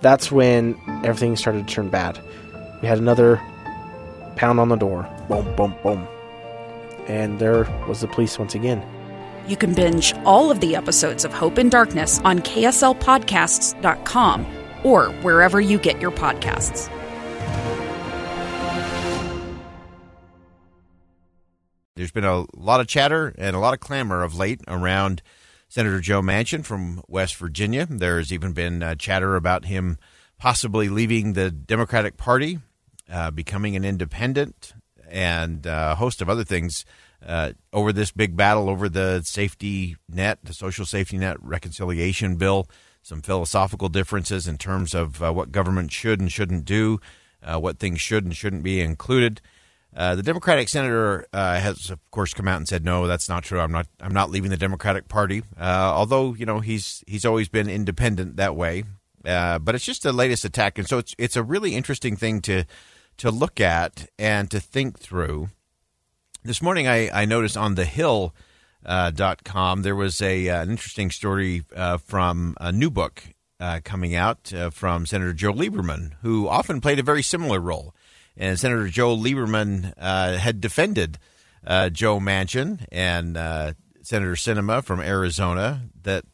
That's when everything started to turn bad. We had another pound on the door. Boom, boom, boom. And there was the police once again. You can binge all of the episodes of Hope in Darkness on KSLPodcasts.com or wherever you get your podcasts. There's been a lot of chatter and a lot of clamor of late around Senator Joe Manchin from West Virginia. There's even been uh, chatter about him possibly leaving the Democratic Party, uh, becoming an independent, and uh, a host of other things uh, over this big battle over the safety net, the social safety net reconciliation bill. Some philosophical differences in terms of uh, what government should and shouldn't do, what things should and shouldn't be included. Uh, the Democratic senator uh, has, of course, come out and said, "No, that's not true. I'm not. I'm not leaving the Democratic Party." Uh, although, you know, he's he's always been independent that way. Uh, but it's just the latest attack, and so it's it's a really interesting thing to to look at and to think through. This morning, I, I noticed on the Hill. Uh, dot com. There was a an interesting story from a new book coming out from Senator Joe Lieberman, who often played a very similar role and Senator Joe Lieberman uh, had defended uh, Joe Manchin and uh, Senator Sinema from Arizona that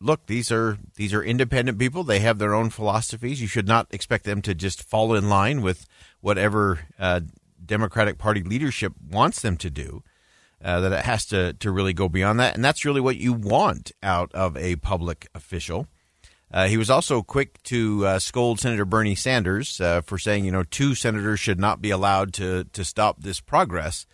look these are these are independent people. They have their own philosophies. You should not expect them to just fall in line with whatever uh, Democratic Party leadership wants them to do uh, that it has to to really go beyond that. And that's really what you want out of a public official uh, he was also quick to uh, scold Senator Bernie Sanders uh, for saying, you know, two senators should not be allowed to to stop this progress,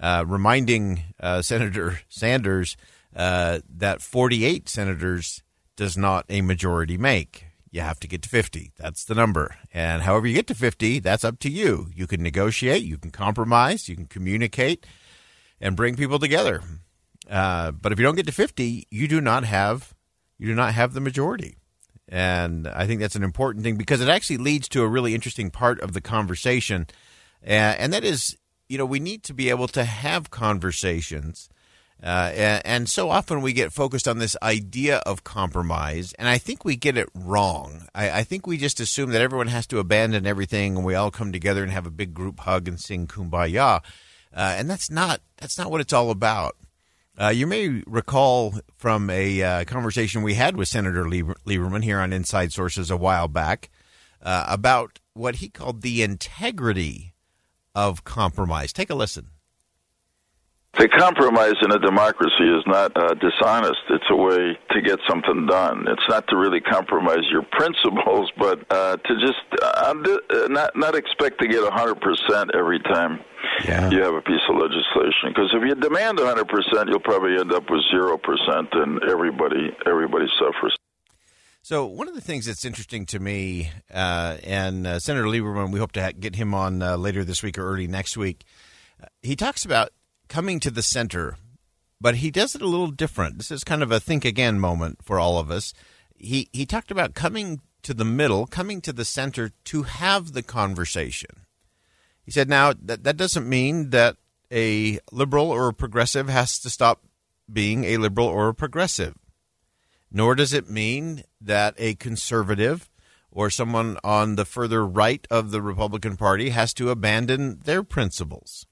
uh, reminding uh, Senator Sanders uh, that 48 senators does not a majority make. You have to get to 50. That's the number. And however you get to 50, that's up to you. You can negotiate, you can compromise, you can communicate, and bring people together. but if you don't get to 50, you do not have you do not have the majority. And I think that's an important thing because it actually leads to a really interesting part of the conversation. and that is, you know, we need to be able to have conversations. Uh, and, and, so often we get focused on this idea of compromise, and I think we get it wrong. I, I, think we just assume that everyone has to abandon everything, and we all come together and have a big group hug and sing "Kumbaya," uh, and that's not that's not what it's all about. Uh, you may recall from a uh, conversation we had with Senator Lieberman here on Inside Sources a while back uh, about what he called the integrity of compromise. Take a listen. The compromise in a democracy is not uh, dishonest. It's a way to get something done. It's not to really compromise your principles, but uh, to just uh not not expect to get 100% every time yeah. you have a piece of legislation. Because if you demand 100%, you'll probably end up with 0%, and everybody everybody suffers. So one of the things that's interesting to me, uh, and uh, Senator Lieberman, we hope to ha- get him on uh, later this week or early next week. Uh, he talks about coming to the center, but he does it a little different. This is kind of a think again moment for all of us. He he talked about coming to the middle, coming to the center to have the conversation. He said, now that that doesn't mean that a liberal or a progressive has to stop being a liberal or a progressive. Nor does it mean that a conservative or someone on the further right of the Republican Party has to abandon their principles.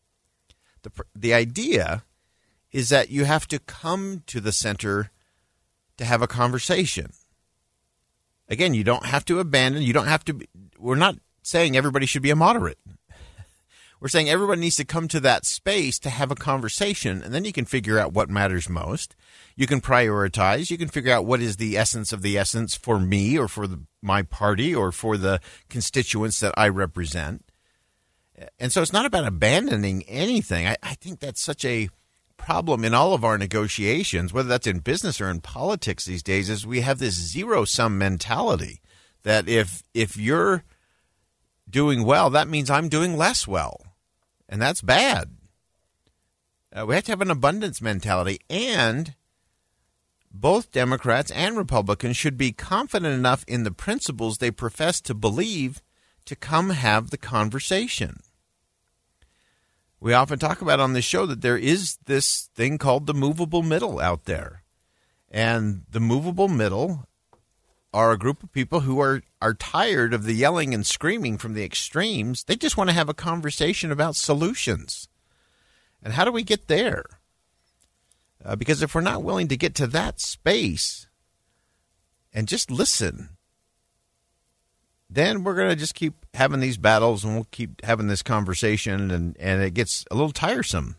The, the idea is that you have to come to the center to have a conversation. Again, you don't have to abandon, you don't have to be, we're not saying everybody should be a moderate. We're saying everybody needs to come to that space to have a conversation, and then you can figure out what matters most. You can prioritize. You can figure out what is the essence of the essence for me or for the, my party or for the constituents that I represent. And so it's not about abandoning anything. I, I think that's such a problem in all of our negotiations, whether that's in business or in politics these days, is we have this zero sum mentality That if if you're doing well, that means I'm doing less well, and that's bad. Uh, we have to have an abundance mentality, and both Democrats and Republicans should be confident enough in the principles they profess to believe to come have the conversation. We often talk about on this show that there is this thing called the movable middle out there. And the movable middle are a group of people who are, are tired of the yelling and screaming from the extremes. They just want to have a conversation about solutions. And how do we get there? Uh, because if we're not willing to get to that space and just listen, then we're going to just keep having these battles and we'll keep having this conversation and, and it gets a little tiresome.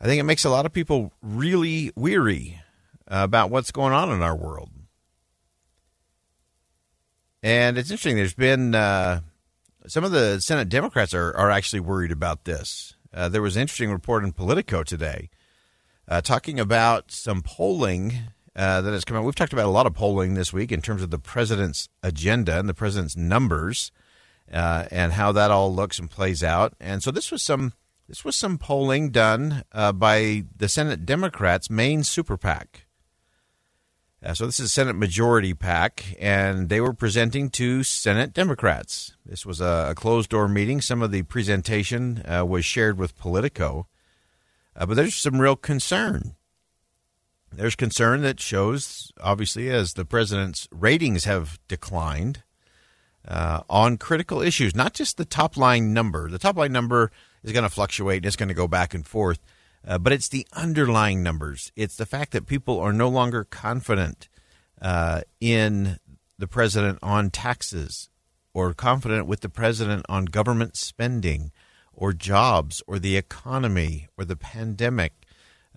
I think it makes a lot of people really weary about what's going on in our world. And it's interesting, there's been uh, some of the Senate Democrats are, are actually worried about this. Uh, there was an interesting report in Politico today uh, talking about some polling uh, that has come out. We've talked about a lot of polling this week in terms of the president's agenda and the president's numbers uh, and how that all looks and plays out. And so this was some this was some polling done uh, by the Senate Democrats' main super PAC. Uh, so this is Senate Majority PAC, and they were presenting to Senate Democrats. This was a, a closed door meeting. Some of the presentation uh, was shared with Politico. Uh, but there's some real concern. There's concern that shows, obviously, as the president's ratings have declined uh, on critical issues, not just the top line number. The top line number is going to fluctuate and it's going to go back and forth, uh, but it's the underlying numbers. It's the fact that people are no longer confident uh, in the president on taxes or confident with the president on government spending or jobs or the economy or the pandemic.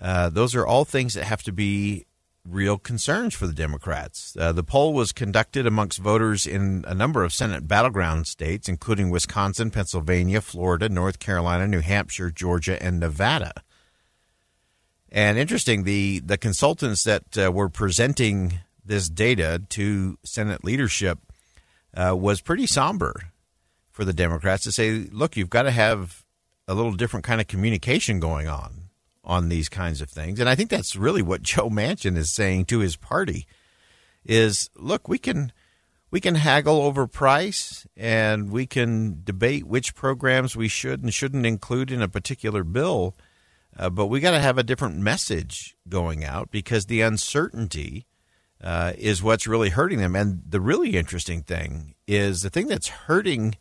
Uh, those are all things that have to be real concerns for the Democrats. Uh, the poll was conducted amongst voters in a number of Senate battleground states, including Wisconsin, Pennsylvania, Florida, North Carolina, New Hampshire, Georgia, and Nevada. And interesting, the, the consultants that uh, were presenting this data to Senate leadership uh, was pretty somber for the Democrats to say, look, you've got to have a little different kind of communication going on on these kinds of things. And I think that's really what Joe Manchin is saying to his party is look, we can we can haggle over price and we can debate which programs we should and shouldn't include in a particular bill. Uh, but we got to have a different message going out because the uncertainty uh, is what's really hurting them. And the really interesting thing is the thing that's hurting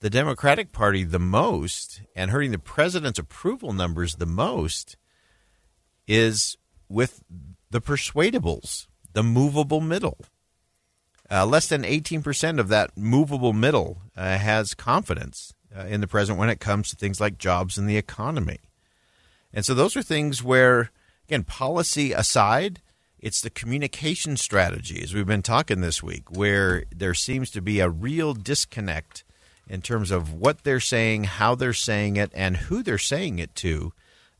the Democratic Party the most and hurting the president's approval numbers the most is with the persuadables, the movable middle. Uh, less than 18% of that movable middle uh, has confidence uh, in the president when it comes to things like jobs and the economy. And so those are things where, again, policy aside, it's the communication strategy, as we've been talking this week, where there seems to be a real disconnect in terms of what they're saying, how they're saying it, and who they're saying it to.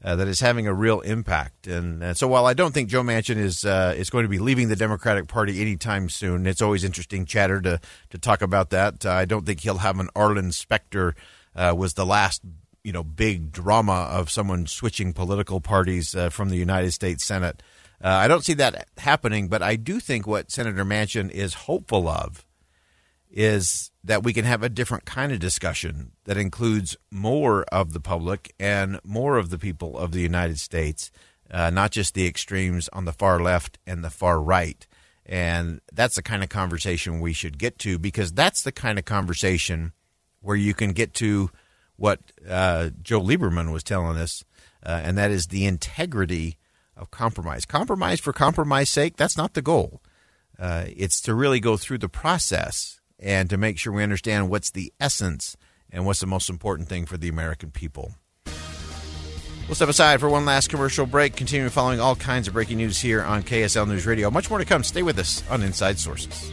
Uh, that is having a real impact, and, and, so while I don't think Joe Manchin is uh, is going to be leaving the Democratic Party anytime soon, it's always interesting chatter to to talk about that. Uh, I don't think he'll have an Arlen Specter uh, was the last you know big drama of someone switching political parties uh, from the United States Senate. Uh, I don't see that happening, but I do think what Senator Manchin is hopeful of is that we can have a different kind of discussion that includes more of the public and more of the people of the United States, uh, not just the extremes on the far left and the far right. And that's the kind of conversation we should get to because that's the kind of conversation where you can get to what uh, Joe Lieberman was telling us, uh, and that is the integrity of compromise. Compromise for compromise sake, that's not the goal. Uh, it's to really go through the process and to make sure we understand what's the essence and what's the most important thing for the American people. We'll step aside for one last commercial break, continuing following all kinds of breaking news here on KSL News Radio. Much more to come. Stay with us on Inside Sources.